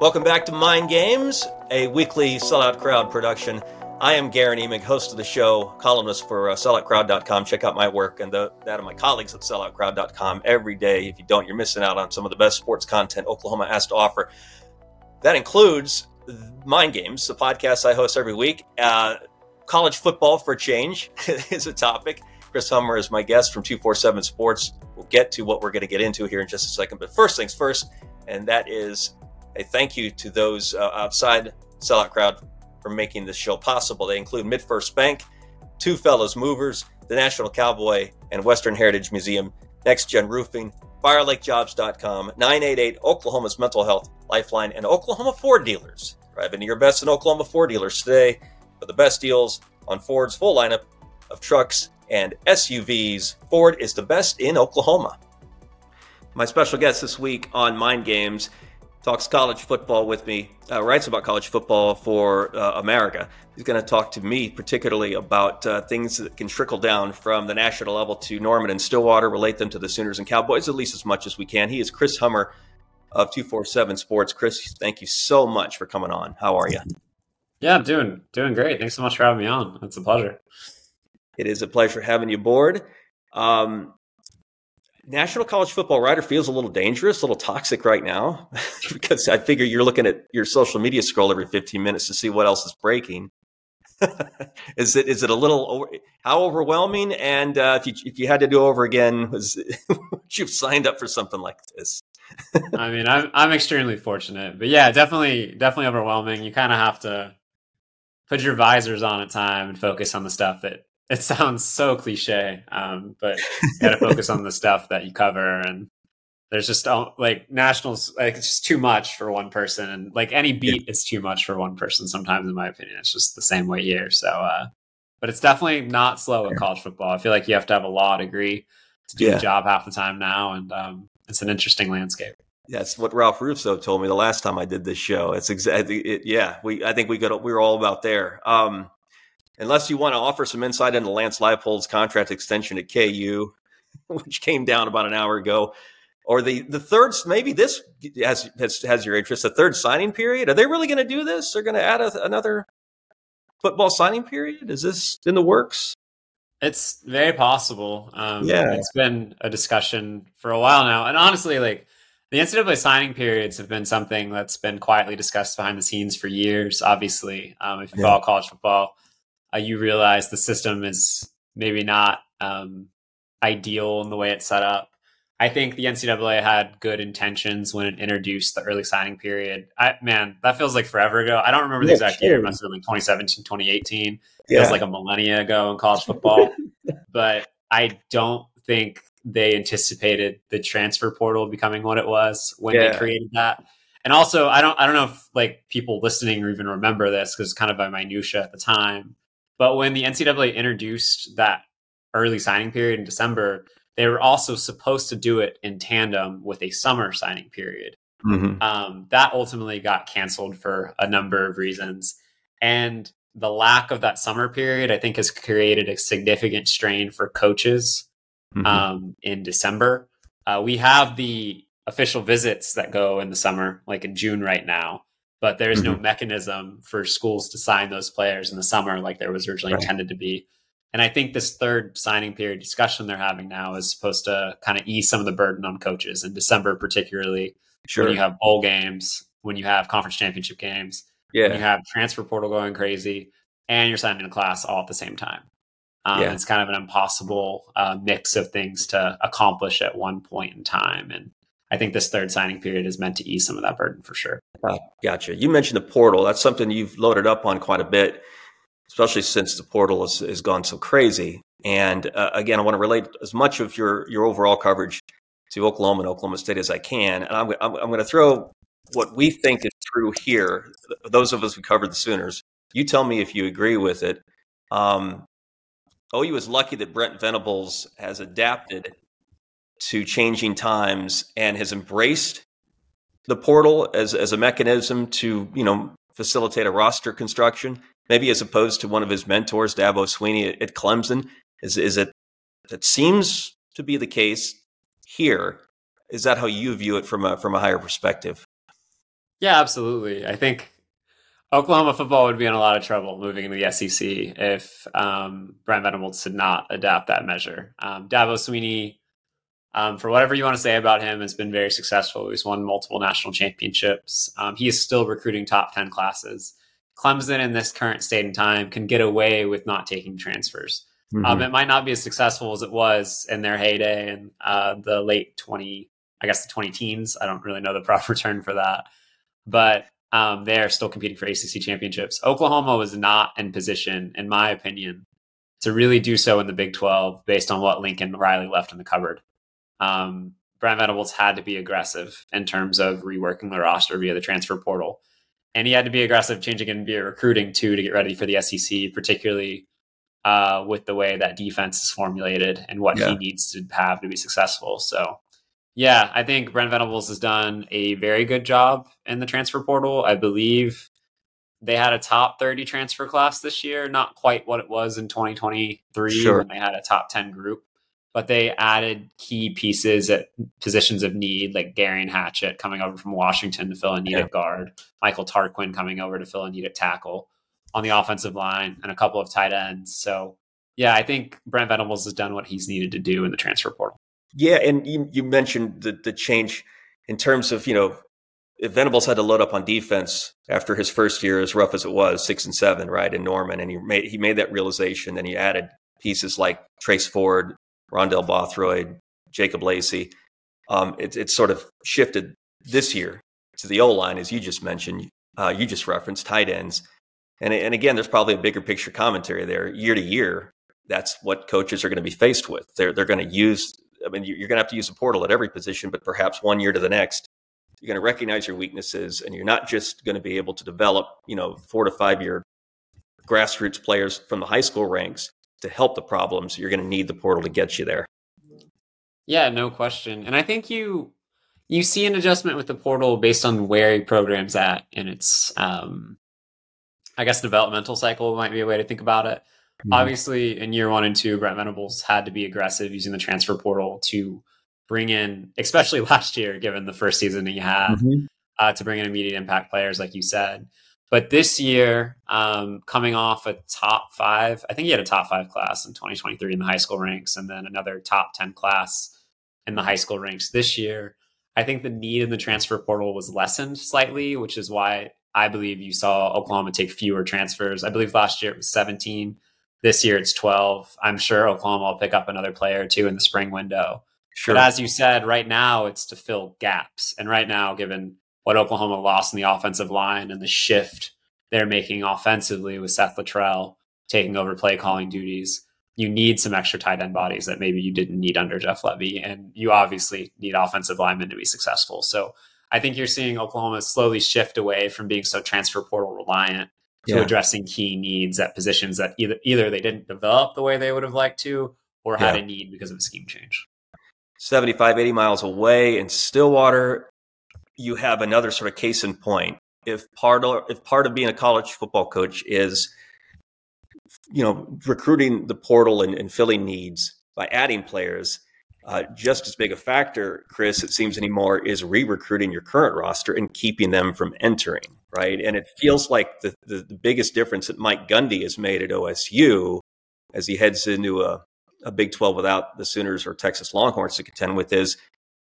Welcome back to Mind Games, a weekly sellout crowd production. I am Guerin Emig, host of the show, columnist for uh, selloutcrowd.com. Check out my work and the, that of my colleagues at selloutcrowd.com every day. If you don't, you're missing out on some of the best sports content Oklahoma has to offer. That includes Mind Games, the podcast I host every week. Uh, college football for change is a topic. Chris Hummer is my guest from 247 Sports. We'll get to what we're going to get into here in just a second. But first things first, and that is a thank you to those uh, outside Sellout Crowd for making this show possible. They include MidFirst Bank, Two Fellows Movers, the National Cowboy and Western Heritage Museum, Next Gen Roofing, FireLakeJobs.com, 988 Oklahoma's Mental Health Lifeline, and Oklahoma Ford Dealers. Drive into your best in Oklahoma Ford Dealers today for the best deals on Ford's full lineup of trucks and SUVs. Ford is the best in Oklahoma. My special guest this week on Mind Games talks college football with me, uh, writes about college football for uh, America. He's going to talk to me particularly about uh, things that can trickle down from the national level to Norman and Stillwater, relate them to the Sooners and Cowboys at least as much as we can. He is Chris Hummer of 247 Sports. Chris, thank you so much for coming on. How are you? Yeah, I'm doing doing great. Thanks so much for having me on. It's a pleasure. It is a pleasure having you aboard. Um, National College Football Writer feels a little dangerous, a little toxic right now, because I figure you're looking at your social media scroll every 15 minutes to see what else is breaking. is it is it a little over, how overwhelming? And uh, if you if you had to do over again, was you've signed up for something like this? I mean, I'm I'm extremely fortunate, but yeah, definitely definitely overwhelming. You kind of have to put your visors on at time and focus on the stuff that it sounds so cliche, um, but you got to focus on the stuff that you cover. And there's just like nationals, like it's just too much for one person, and like any beat yeah. is too much for one person. Sometimes, in my opinion, it's just the same way here. So, uh, but it's definitely not slow in college football. I feel like you have to have a law degree to do yeah. the job half the time now, and um, it's an interesting landscape. That's what Ralph Russo told me the last time I did this show. It's exactly, it, yeah. We, I think we got, we were all about there. Um, unless you want to offer some insight into Lance Leipold's contract extension at KU, which came down about an hour ago, or the the third maybe this has has, has your interest. The third signing period. Are they really going to do this? They're going to add a, another football signing period. Is this in the works? It's very possible. Um, yeah, it's been a discussion for a while now, and honestly, like the NCAA signing periods have been something that's been quietly discussed behind the scenes for years. Obviously, um, if you yeah. follow college football, uh, you realize the system is maybe not um, ideal in the way it's set up. I think the NCAA had good intentions when it introduced the early signing period. I, man, that feels like forever ago. I don't remember the exact year. It must have been like 2017, 2018. Yeah. Feels like a millennia ago in college football. but I don't think they anticipated the transfer portal becoming what it was when yeah. they created that. And also, I don't, I don't know if like people listening or even remember this because it's kind of by minutia at the time. But when the NCAA introduced that early signing period in December, they were also supposed to do it in tandem with a summer signing period. Mm-hmm. Um, that ultimately got canceled for a number of reasons. And the lack of that summer period, I think, has created a significant strain for coaches mm-hmm. um, in December. Uh, we have the official visits that go in the summer, like in June right now but there's mm-hmm. no mechanism for schools to sign those players in the summer like there was originally right. intended to be. And I think this third signing period discussion they're having now is supposed to kind of ease some of the burden on coaches in December, particularly sure. when you have bowl games, when you have conference championship games, yeah. when you have transfer portal going crazy, and you're signing a class all at the same time. Um, yeah. It's kind of an impossible uh, mix of things to accomplish at one point in time. And I think this third signing period is meant to ease some of that burden for sure. Uh, gotcha. You mentioned the portal. That's something you've loaded up on quite a bit, especially since the portal has, has gone so crazy. And uh, again, I want to relate as much of your your overall coverage to Oklahoma and Oklahoma State as I can. And I'm, I'm, I'm going to throw what we think is true here. Those of us who covered the Sooners, you tell me if you agree with it. Um, OU is lucky that Brent Venables has adapted to changing times and has embraced the portal as, as a mechanism to, you know, facilitate a roster construction, maybe as opposed to one of his mentors, Dabo Swinney at, at Clemson? Is, is it, that seems to be the case here. Is that how you view it from a, from a higher perspective? Yeah, absolutely. I think Oklahoma football would be in a lot of trouble moving into the SEC if um, Brent Venables did not adapt that measure. Um, Dabo Swinney, um, for whatever you want to say about him, has been very successful. He's won multiple national championships. Um, he is still recruiting top 10 classes. Clemson, in this current state and time, can get away with not taking transfers. Um, mm-hmm. it might not be as successful as it was in their heyday in uh, the late 20, I guess the 20 teens. I don't really know the proper term for that. But um, they are still competing for ACC championships. Oklahoma was not in position, in my opinion, to really do so in the Big 12 based on what Lincoln Riley left in the cupboard. Um, Brent Venables had to be aggressive in terms of reworking the roster via the transfer portal. And he had to be aggressive changing in via recruiting too to get ready for the SEC, particularly uh, with the way that defense is formulated and what yeah. he needs to have to be successful. So yeah, I think Brent Venables has done a very good job in the transfer portal. I believe they had a top 30 transfer class this year, not quite what it was in 2023 sure. when they had a top 10 group, but they added key pieces at positions of need, like Geirean Hatchett coming over from Washington to fill a need yeah. at guard, Michael Tarquin coming over to fill a need at tackle on the offensive line, and a couple of tight ends. So, yeah, I think Brent Venables has done what he's needed to do in the transfer portal. Yeah, and you, you mentioned the the change in terms of you know if Venables had to load up on defense after his first year, as rough as it was, six and seven, right, in Norman, and he made he made that realization, and he added pieces like Trace Ford, Rondell Bothroyd, Jacob Lacey. Um, it, it sort of shifted this year to the O line, as you just mentioned. Uh, you just referenced tight ends, and and again, there's probably a bigger picture commentary there. Year to year, that's what coaches are going to be faced with. They're they're going to use I mean, you're going to have to use a portal at every position, but perhaps one year to the next, you're going to recognize your weaknesses, and you're not just going to be able to develop, you know, four to five year grassroots players from the high school ranks to help the problems. You're going to need the portal to get you there. Yeah, no question. And I think you you see an adjustment with the portal based on where a program's at in its um I guess developmental cycle might be a way to think about it. Mm-hmm. Obviously, in year one and two, Brent Venables had to be aggressive using the transfer portal to bring in, especially last year, given the first season he had, mm-hmm. uh, to bring in immediate impact players, like you said. But this year, um, coming off a top five, I think he had a top five class in 2023 in the high school ranks, and then another top 10 class in the high school ranks this year. I think the need in the transfer portal was lessened slightly, which is why I believe you saw Oklahoma take fewer transfers. I believe last year it was 17. This year it's 12. I'm sure Oklahoma will pick up another player or two in the spring window. Sure. But as you said, right now it's to fill gaps. And right now, given what Oklahoma lost in the offensive line and the shift they're making offensively with Seth Littrell taking over play calling duties, you need some extra tight end bodies that maybe you didn't need under Jeff Lebby. And you obviously need offensive linemen to be successful. So I think you're seeing Oklahoma slowly shift away from being so transfer portal reliant to yeah. addressing key needs at positions that either either they didn't develop the way they would have liked to or had yeah. a need because of a scheme change. 75, 80 miles away in Stillwater, you have another sort of case in point. If part of, if part of being a college football coach is you know recruiting the portal and, and filling needs by adding players, uh, just as big a factor, Chris, it seems anymore, is re-recruiting your current roster and keeping them from entering, right? And it feels like the, the, the biggest difference that Mike Gundy has made at OSU as he heads into a, a Big 12 without the Sooners or Texas Longhorns to contend with is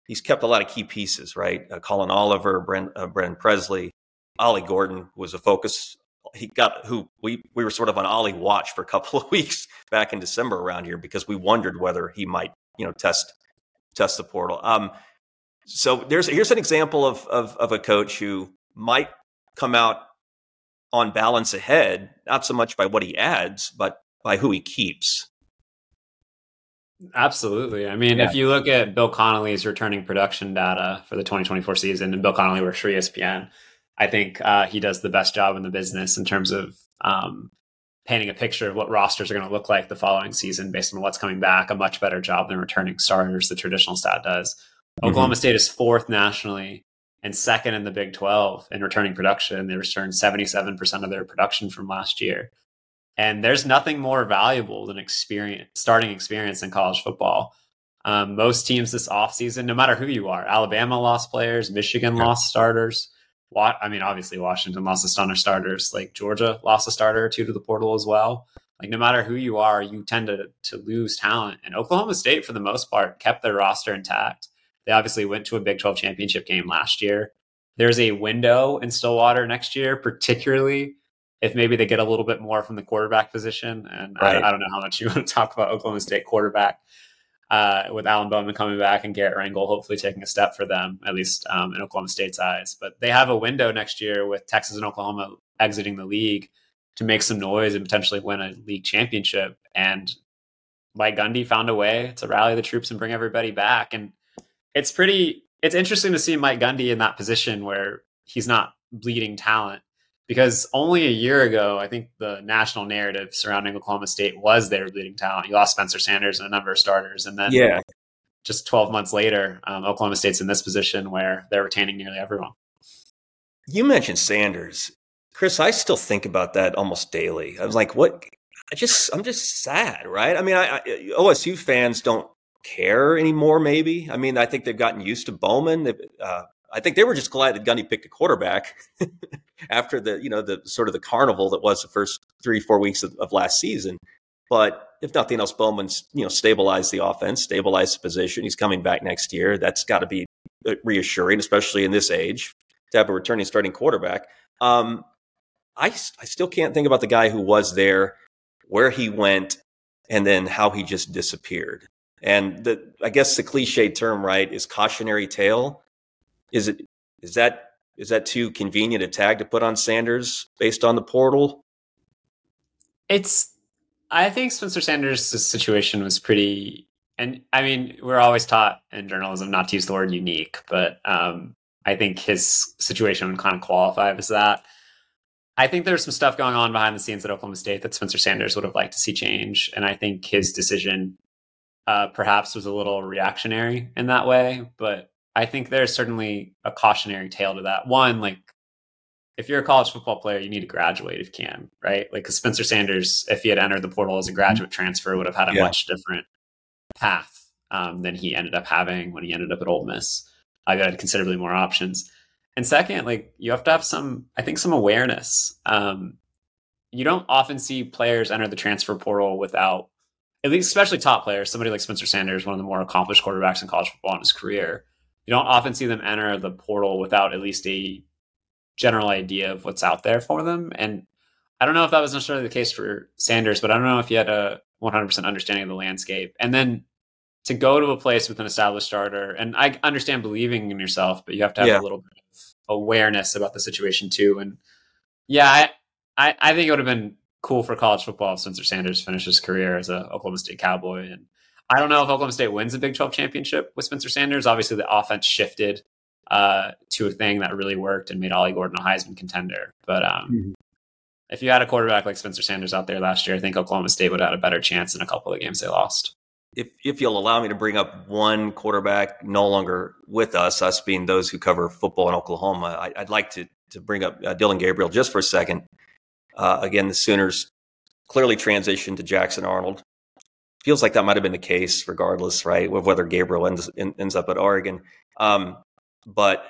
he's kept a lot of key pieces, right? Uh, Collin Oliver, Brent, uh, Brennan Presley, Ollie Gordon was a focus. He got who we we were sort of on Ollie watch for a couple of weeks back in December around here because we wondered whether he might you know test test the portal. Um, so there's here's an example of, of of a coach who might come out on balance ahead, not so much by what he adds, but by who he keeps. Absolutely. I mean, yeah. if you look at Bill Connelly's returning production data for the 2024 season, and Bill Connelly works for ESPN, I think uh, he does the best job in the business in terms of um, painting a picture of what rosters are going to look like the following season based on what's coming back. A much better job than returning starters, the traditional stat does. Mm-hmm. Oklahoma State is fourth nationally and second in the Big 12 in returning production. They returned 77% of their production from last year. And there's nothing more valuable than experience, starting experience in college football. Um, most teams this offseason, no matter who you are, Alabama lost players, Michigan yeah. lost starters. I mean, obviously Washington lost a ton of starters. Like Georgia lost a starter or two to the portal as well. Like no matter who you are, you tend to to lose talent. And Oklahoma State, for the most part, kept their roster intact. They obviously went to a Big 12 championship game last year. There's a window in Stillwater next year, particularly if maybe they get a little bit more from the quarterback position. And right. I, I, don't know how much you want to talk about Oklahoma State quarterback uh, with Alan Bowman coming back and Garrett Rangel hopefully taking a step for them, at least um, in Oklahoma State's eyes. But they have a window next year with Texas and Oklahoma exiting the league to make some noise and potentially win a league championship. And Mike Gundy found a way to rally the troops and bring everybody back. And it's pretty, it's interesting to see Mike Gundy in that position where he's not bleeding talent because only a year ago, I think the national narrative surrounding Oklahoma State was their leading talent. You lost Spencer Sanders and a number of starters, and then yeah, just 12 months later, um, Oklahoma State's in this position where they're retaining nearly everyone. You mentioned Sanders, Chris. I still think about that almost daily. I was like, what? I just, I'm just sad, right? I mean, I, I OSU fans don't care anymore. Maybe. I mean, I think they've gotten used to Bowman. Uh, I think they were just glad that Gundy picked a quarterback after the you know the sort of the carnival that was the first three four weeks of, of, last season. But if nothing else, Bowman's you know stabilized the offense, stabilized the position. He's coming back next year. That's got to be uh, reassuring, especially in this age, to have a returning starting quarterback. Um, I I still can't think about the guy who was there, where he went, and then how he just disappeared. And the I guess the cliche term, right, is cautionary tale. Is it is that is that too convenient a tag to put on Sanders based on the portal? It's I think Spencer Sanders' situation was pretty and I mean, we're always taught in journalism not to use the word unique, but um, I think his situation would kind of qualify as that. I think there's some stuff going on behind the scenes at Oklahoma State that Spencer Sanders would have liked to see change. And I think his decision uh, perhaps was a little reactionary in that way. But I think there's certainly a cautionary tale to that. One, like if you're a college football player, you need to graduate if you can, right? Like, because Spencer Sanders, if he had entered the portal as a graduate transfer, would have had a yeah. much different path um, than he ended up having when he ended up at Ole Miss. I had considerably more options. And second, like you have to have some, I think, some awareness. Um, you don't often see players enter the transfer portal without, at least, especially top players. Somebody like Spencer Sanders, one of the more accomplished quarterbacks in college football in his career you don't often see them enter the portal without at least a general idea of what's out there for them. And I don't know if that was necessarily the case for Sanders, but I don't know if he had a 100% understanding of the landscape. And then to go to a place with an established starter, and I understand believing in yourself, but you have to have yeah. a little bit of awareness about the situation too. And yeah, I, I, I think it would have been cool for college football if Spencer Sanders finished his career as a Oklahoma State Cowboy and I don't know if Oklahoma State wins a Big 12 championship with Spencer Sanders. Obviously, the offense shifted uh, to a thing that really worked and made Ollie Gordon a Heisman contender. But um, mm-hmm. if you had a quarterback like Spencer Sanders out there last year, I think Oklahoma State would have had a better chance in a couple of the games they lost. If, if you'll allow me to bring up one quarterback no longer with us, us being those who cover football in Oklahoma, I, would like to, to bring up uh, Dillon Gabriel just for a second. Uh, again, the Sooners clearly transitioned to Jackson Arnold feels like that might have been the case, regardless, right, of whether Gabriel ends ends up at Oregon. Um, but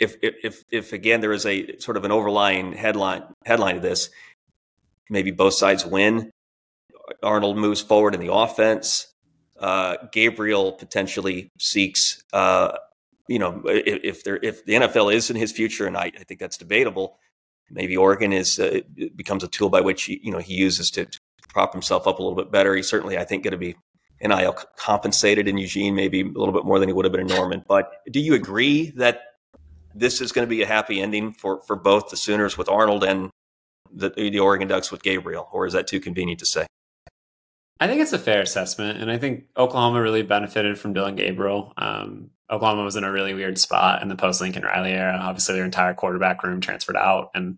if, if if again there is a sort of an overlying headline headline to this, maybe both sides win. Arnold moves forward in the offense. Uh, Gabriel potentially seeks, uh, you know, if, if there if the NFL is in his future, and I, I think that's debatable. Maybe Oregon is uh, becomes a tool by which he, you know he uses to, to prop himself up a little bit better. He's certainly, I think, going to be NIL compensated in Eugene, maybe a little bit more than he would have been in Norman. But do you agree that this is going to be a happy ending for, for both the Sooners with Arnold and the, the Oregon Ducks with Gabriel, or is that too convenient to say? I think it's a fair assessment, and I think Oklahoma really benefited from Dillon Gabriel. Um, Oklahoma was in a really weird spot in the post Lincoln Riley era. Obviously, their entire quarterback room transferred out, and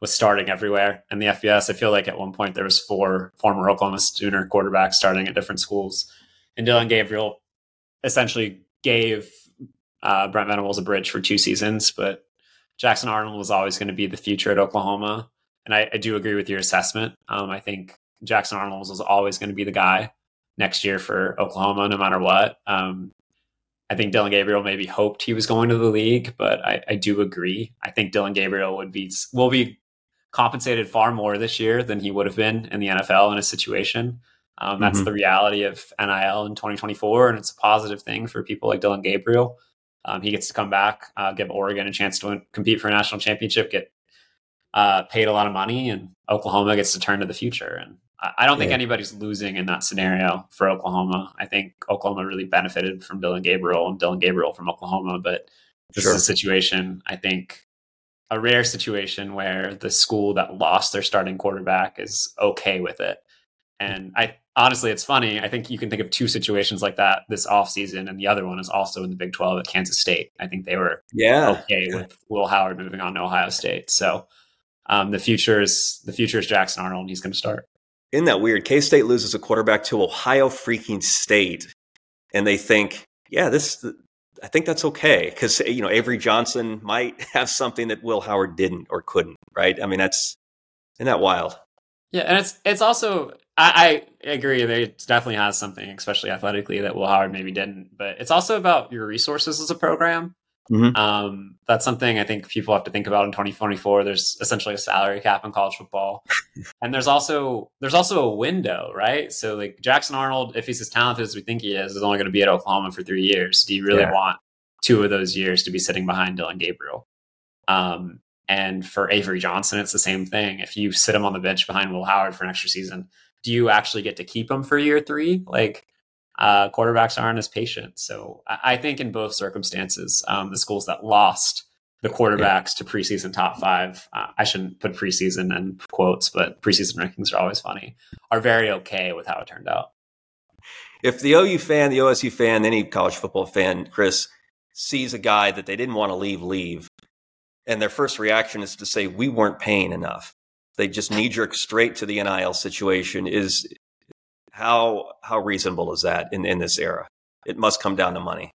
was starting everywhere in the FBS. I feel like at one point there was four former Oklahoma Sooner quarterbacks starting at different schools, and Dillon Gabriel essentially gave uh, Brent Venables a bridge for two seasons. But Jackson Arnold was always going to be the future at Oklahoma, and I, I do agree with your assessment. Um, I think Jackson Arnold was always going to be the guy next year for Oklahoma, no matter what. Um, I think Dillon Gabriel maybe hoped he was going to the league, but I, I do agree. I think Dillon Gabriel would be will be compensated far more this year than he would have been in the NFL in a situation. Um, that's mm-hmm. the reality of NIL in 2024, and it's a positive thing for people like Dillon Gabriel. Um, he gets to come back, uh, give Oregon a chance to win, compete for a national championship, get uh, paid a lot of money, and Oklahoma gets to turn to the future. And I don't think anybody's losing in that scenario for Oklahoma. I think Oklahoma really benefited from Dillon Gabriel and Dillon Gabriel from Oklahoma, but this sure. is a situation, I think, a rare situation where the school that lost their starting quarterback is okay with it. And I honestly, it's funny. I think you can think of two situations like that this offseason, and the other one is also in the Big 12 at Kansas State. I think they were yeah. okay with Will Howard moving on to Ohio State. So um, the future is the future is Jackson Arnold, and he's going to start. Isn't that weird? K State loses a quarterback to Ohio freaking State, and they think, yeah, this. I think that's okay because eh, you know Avery Johnson might have something that Will Howard didn't or couldn't. Right? I mean, that's isn't that wild? Yeah, and it's it's also I, I agree. It definitely has something, especially athletically, that Will Howard maybe didn't. But it's also about your resources as a program. Mm-hmm. Um, that's something I think people have to think about in 2024. There's essentially a salary cap in college football, and there's also there's also a window, right? So like Jackson Arnold, if he's as talented as we think he is, is only going to be at Oklahoma for three years. Do you really yeah. want two of those years to be sitting behind Dillon Gabriel? Um, and for Avery Johnson, it's the same thing. If you sit him on the bench behind Will Howard for an extra season, do you actually get to keep him for year three? Like uh, quarterbacks aren't as patient. So I, I think in both circumstances, um, the schools that lost the quarterbacks yeah. to preseason top five, uh, I shouldn't put preseason in quotes, but preseason rankings are always funny, are very okay with how it turned out. If the OU fan, the OSU fan, any college football fan, Chris, sees a guy that they didn't want to leave, leave, and their first reaction is to say, we weren't paying enough. They just knee jerk straight to the NIL situation is how how reasonable is that in, in this era? It must come down to money.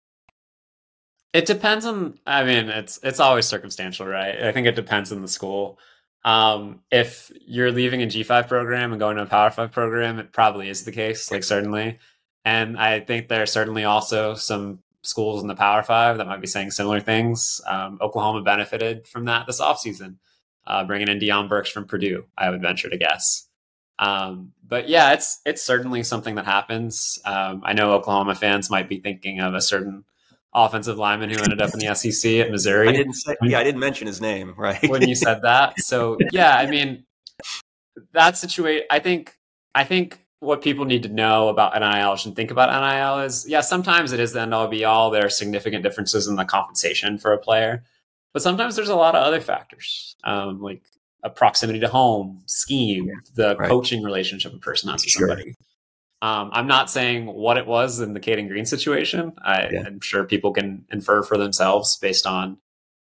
It depends on. I mean, it's it's always circumstantial, right? I think it depends on the school. Um, if you're leaving a G5 program and going to a Power Five program, it probably is the case, like certainly. And I think there are certainly also some schools in the Power Five that might be saying similar things. Um, Oklahoma benefited from that this offseason, uh, bringing in Deion Burks from Purdue, I would venture to guess. Um, but yeah, it's it's certainly something that happens. Um, I know Oklahoma fans might be thinking of a certain offensive lineman who ended up in the SEC at Missouri. I didn't say, yeah, I didn't mention his name, right? when you said that. So yeah, I mean, that situation. I think I think what people need to know about NIL and think about NIL is yeah, sometimes it is the end all be all. There are significant differences in the compensation for a player, but sometimes there's a lot of other factors, um, like a proximity to home, scheme, the right. coaching relationship a person has with sure. somebody. Um, I'm not saying what it was in the Cayden Green situation. I, am sure people can infer for themselves based on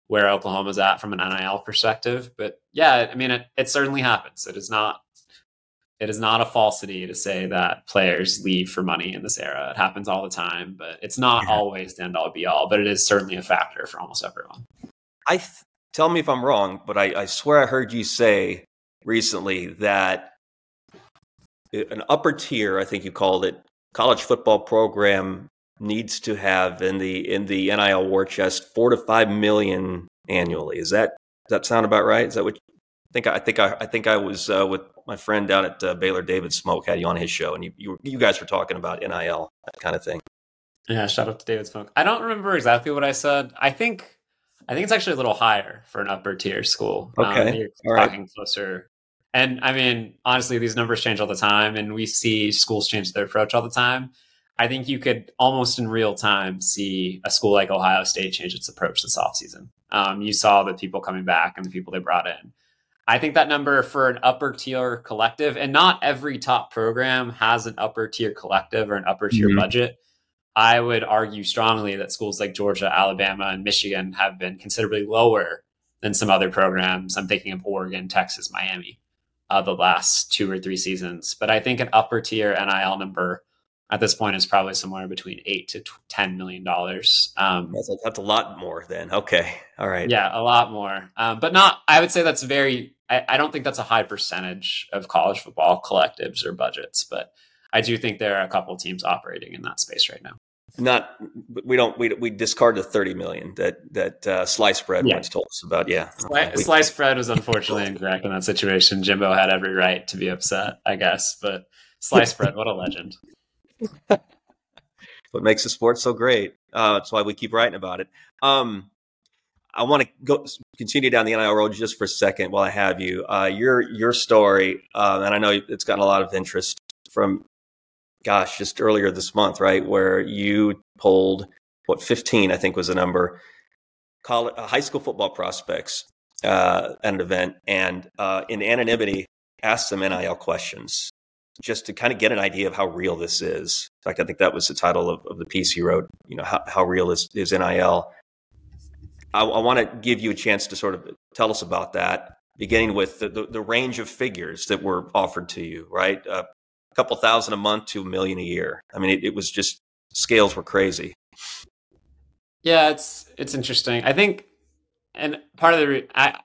where Oklahoma's at from an NIL perspective. But yeah, I mean, it, it certainly happens. It is not it is not a falsity to say that players leave for money in this era. It happens all the time, but it's not yeah. always the end all be all. But it is certainly a factor for almost everyone. I th- tell me if I'm wrong, but I, I swear I heard you say recently that an upper tier, I think you called it, college football program needs to have in the in the NIL war chest four to five million annually. Is that does that sound about right? Is that what I think? I think I, I think I was uh, with my friend down at uh, Baylor, David Smoak, had you on his show, and you, you you guys were talking about NIL that kind of thing. Yeah, shout out to David Smoak. I don't remember exactly what I said. I think I think it's actually a little higher for an upper tier school. Um, okay, um, you're talking right. closer. And I mean, honestly, these numbers change all the time, and we see schools change their approach all the time. I think you could almost in real time see a school like Ohio State change its approach this offseason. Um, you saw the people coming back and the people they brought in. I think that number for an upper tier collective, and not every top program has an upper tier collective or an upper tier mm-hmm. budget. I would argue strongly that schools like Georgia, Alabama, and Michigan have been considerably lower than some other programs. I'm thinking of Oregon, Texas, Miami, uh, the last two or three seasons. But I think an upper tier NIL number at this point is probably somewhere between eight to ten million dollars. Um, that's, a, that's, a, lot more then. Okay, all right. Yeah, a lot more, um, but not. I would say that's very. I, I, don't think that's a high percentage of college football collectives or budgets, but I do think there are a couple teams operating in that space right now. Not we don't we we discard the 30 million that that uh, slice bread yeah. once told us about yeah. Slice, slice bread was unfortunately incorrect in that situation. Jimbo had every right to be upset i guess but slice bread what a legend. What makes the sport so great uh, that's why we keep writing about it. Um, I want to go continue down the NIL road just for a second while I have you. Uh, your your story, uh, and I know it's gotten a lot of interest from gosh, just earlier this month, right, where you pulled what 15, I think was the number, college, uh, high school football prospects uh, at an event, and uh, in anonymity asked them NIL questions just to kind of get an idea of how real this is. In fact, I think that was the title of, of the piece you wrote. You know, how, how real is, is NIL? I, I want to give you a chance to sort of tell us about that, beginning with the, the, the range of figures that were offered to you, right? Uh, a couple thousand a month to a million a year. I mean, it, it was just scales were crazy. Yeah, it's it's interesting. I think, and part of the re- I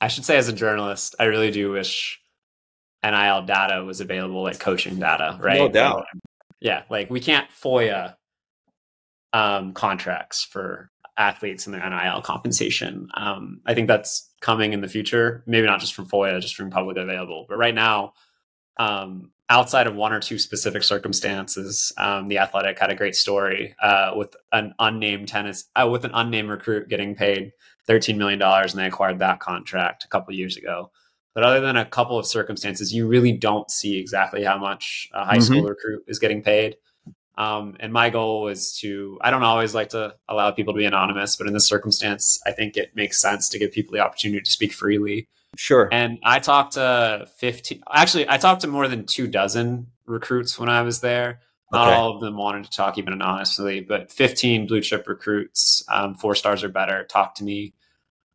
I should say as a journalist, I really do wish NIL data was available like coaching data, right? No doubt. yeah, like we can't FOIA um, contracts for athletes and their NIL compensation. Um, I think that's coming in the future. Maybe not just from FOIA, just from public available. But right now, um, outside of one or two specific circumstances, um, the Athletic had a great story uh, with an unnamed tennis uh, with an unnamed recruit getting paid thirteen million dollars, and they acquired that contract a couple years ago. But other than a couple of circumstances, you really don't see exactly how much a high mm-hmm. school recruit is getting paid. Um, and my goal is to, I don't always like to allow people to be anonymous, but in this circumstance, I think it makes sense to give people the opportunity to speak freely. Sure. And I talked to 15, actually, I talked to more than two dozen recruits when I was there. Not okay. all of them wanted to talk even anonymously, but 15 blue chip recruits, um, four stars or better, talked to me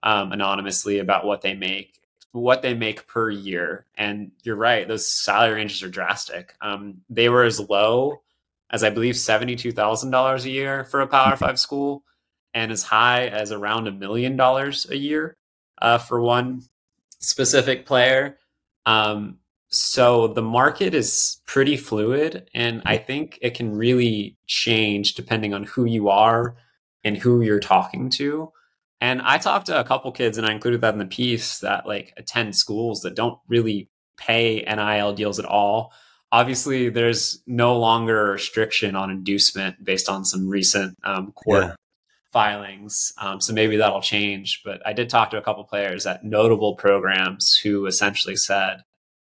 um, anonymously about what they make, what they make per year. And you're right, those salary ranges are drastic. Um, they were as low as I believe $72,000 a year for a Power Five school and as high as around a million dollars a year uh, for one specific player. Um, so the market is pretty fluid, and I think it can really change depending on who you are and who you're talking to. And I talked to a couple kids, and I included that in the piece that like attend schools that don't really pay NIL deals at all obviously there's no longer a restriction on inducement based on some recent um, court yeah. Filings um, so maybe that'll change but i did talk to a couple players at notable programs who essentially said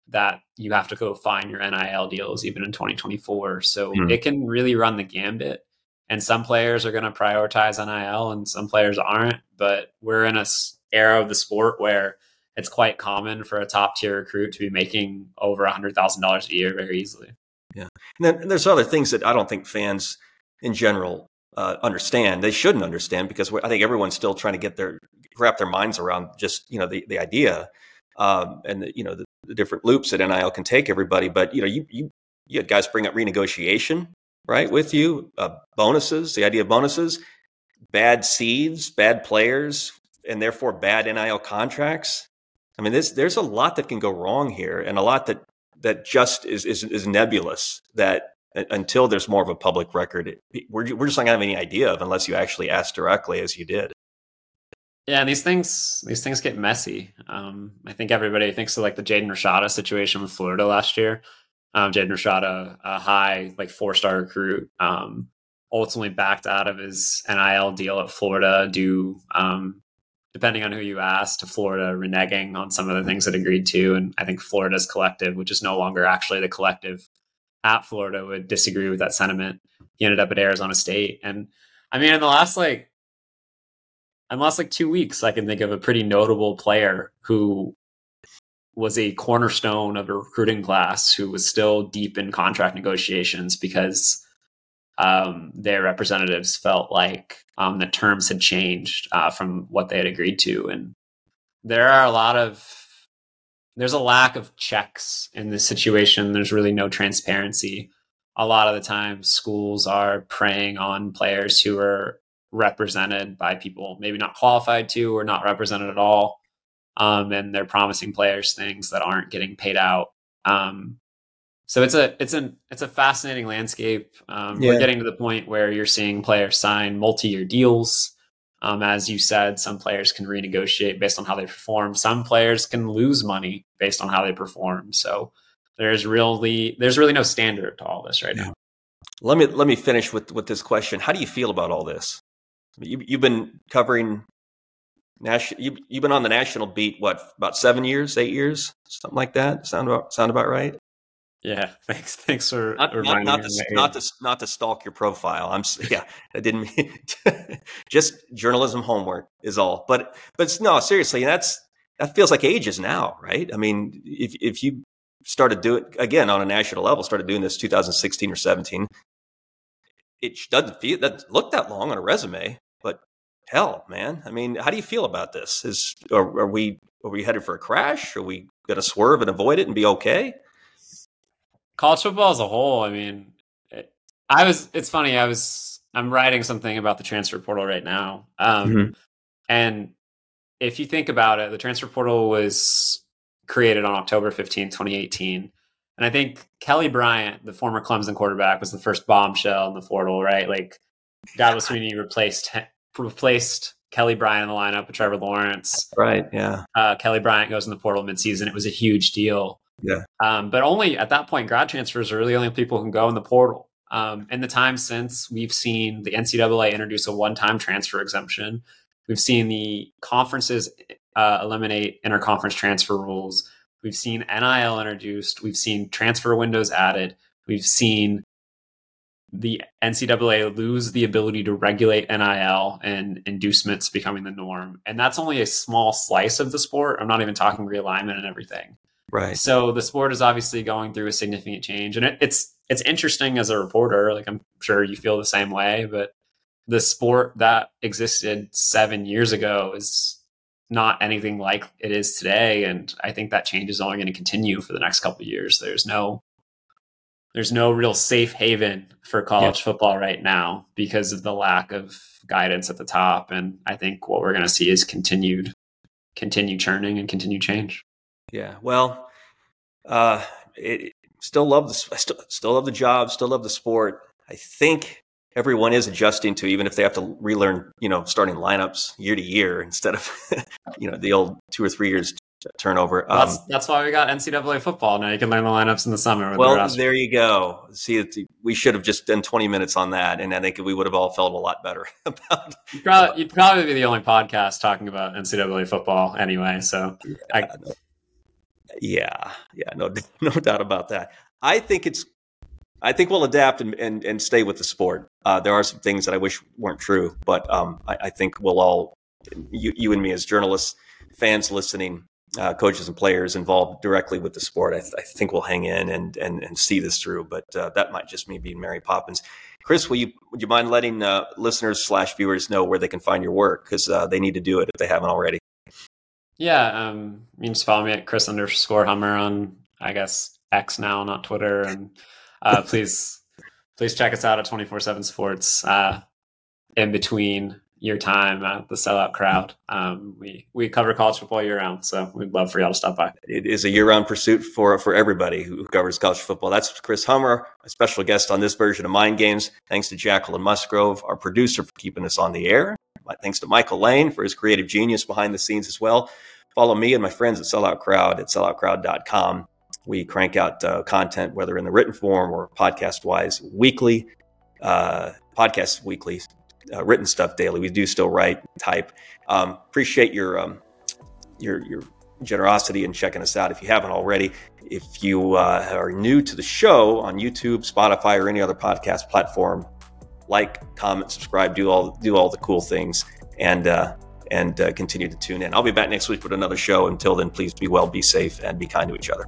that you have to go find your nil deals even in 2024 so mm. it can really run the gambit and some players are going to prioritize nil and some players aren't but we're in a era of the sport where it's quite common for a top tier recruit to be making over a hundred thousand dollars a year very easily. Yeah, and then there's other things that I don't think fans in general uh, understand. They shouldn't understand because I think everyone's still trying to get their wrap their minds around just you know the the idea um, and the, you know the, the, different loops that NIL can take everybody. But you know you you you had guys bring up renegotiation right with you, uh, bonuses, the idea of bonuses, bad seeds, bad players, and therefore bad NIL contracts. I mean, there's there's a lot that can go wrong here, and a lot that that just is is, is nebulous. That until there's more of a public record, we're we're just not gonna have any idea of unless you actually ask directly, as you did. Yeah, these things these things get messy. Um, I think everybody thinks of like the Jaden Rashada situation with Florida last year. Um, Jaden Rashada, a high like four star recruit, um, ultimately backed out of his NIL deal at Florida due um, depending on who you ask, to Florida reneging on some of the things that agreed to. And I think Florida's collective, which is no longer actually the collective at Florida, would disagree with that sentiment. He ended up at Arizona State. And I mean, in the last like, in the last like two weeks, I can think of a pretty notable player who was a cornerstone of a recruiting class who was still deep in contract negotiations because um, their representatives felt like um, the terms had changed uh, from what they had agreed to. And there are a lot of, there's a lack of checks in this situation. There's really no transparency. A lot of the time, schools are preying on players who are represented by people maybe not qualified to or not represented at all. Um, and they're promising players things that aren't getting paid out. Um, so it's a it's an it's a fascinating landscape. Um, yeah. We're getting to the point where you're seeing players sign multi-year deals. Um, as you said, some players can renegotiate based on how they perform. Some players can lose money based on how they perform. So there's really there's really no standard to all this right now. Let me let me finish with with this question. How do you feel about all this? You, you've been covering national. You, you've been on the national beat what about seven years, eight years, something like that. Sound about sound about right? Yeah, thanks. Thanks for not, not, not to not to not to stalk your profile. I'm yeah, I didn't mean just journalism homework is all. But but no, seriously, that's that feels like ages now, right? I mean, if if you started doing it again on a national level, started doing this 2016 or 17, it doesn't feel that look that long on a resume. But hell, man, I mean, how do you feel about this? Is are, are we are we headed for a crash? Are we going to swerve and avoid it and be okay? College football as a whole, I mean, it, I was, it's funny. I was, I'm writing something about the transfer portal right now. Um, mm-hmm. And if you think about it, the transfer portal was created on October 15, 2018. And I think Kelly Bryant, the former Clemson quarterback, was the first bombshell in the portal, right? Like Dabo Swinney replaced replaced Kelly Bryant in the lineup with Trevor Lawrence. Right. Yeah. Uh, Kelly Bryant goes in the portal midseason. It was a huge deal. Yeah. Um, but only at that point, grad transfers are really only people who can go in the portal. Um, in the time since, we've seen the NCAA introduce a one-time transfer exemption. We've seen the conferences uh, eliminate interconference transfer rules. We've seen NIL introduced. We've seen transfer windows added. We've seen the NCAA lose the ability to regulate NIL and inducements becoming the norm. And that's only a small slice of the sport. I'm not even talking realignment and everything. Right. So the sport is obviously going through a significant change, and it, it's it's interesting as a reporter. Like I'm sure you feel the same way, but the sport that existed seven years ago is not anything like it is today, and I think that change is only going to continue for the next couple of years. There's no there's no real safe haven for college yeah. football right now because of the lack of guidance at the top, and I think what we're going to see is continued continued churning and continued change. Yeah. Well, uh, it, still love the I still still love the job, still love the sport. I think everyone is adjusting to even if they have to relearn, you know, starting lineups year to year instead of you know the old two or three years turnover. Um, that's, that's why we got NCAA football now. You can learn the lineups in the summer. Well, the there you go. See, we should have just done 20 minutes on that, and I think we would have all felt a lot better about. You'd probably, you'd probably be the only podcast talking about NCAA football anyway. So yeah, I, no. Yeah, yeah, no, no doubt about that. I think it's, I think we'll adapt and, and, and stay with the sport. Uh, there are some things that I wish weren't true, but um, I, I, think we'll all, you, you and me as journalists, fans listening, uh, coaches and players involved directly with the sport, I, th- I, think we'll hang in and and, and see this through. But uh, that might just me being Mary Poppins. Chris, will you would you mind letting uh, listeners slash viewers know where they can find your work because uh, they need to do it if they haven't already? Yeah, um, you can just follow me at Chris underscore Hummer on I guess X now, not Twitter, and uh, please please check us out at twenty four seven Sports. Uh, in between your time at the sellout crowd, um, we we cover college football year round, so we'd love for y'all to stop by. It is a year round pursuit for for everybody who covers college football. That's Chris Hummer, a special guest on this version of Mind Games. Thanks to Jacquelyn Musgrove, our producer, for keeping us on the air. Thanks to Michael Lane for his creative genius behind the scenes as well. Follow me and my friends at Sellout Crowd at selloutcrowd.com. We crank out uh, content, whether in the written form or podcast wise, weekly, uh, weekly, uh, written stuff daily. We do still write, type. Um, appreciate your, um, your, your generosity in checking us out if you haven't already. If you uh, are new to the show on YouTube, Spotify, or any other podcast platform, like, comment, subscribe, do all do all the cool things, and uh, and uh, continue to tune in. I'll be back next week with another show. Until then, please be well, be safe, and be kind to each other.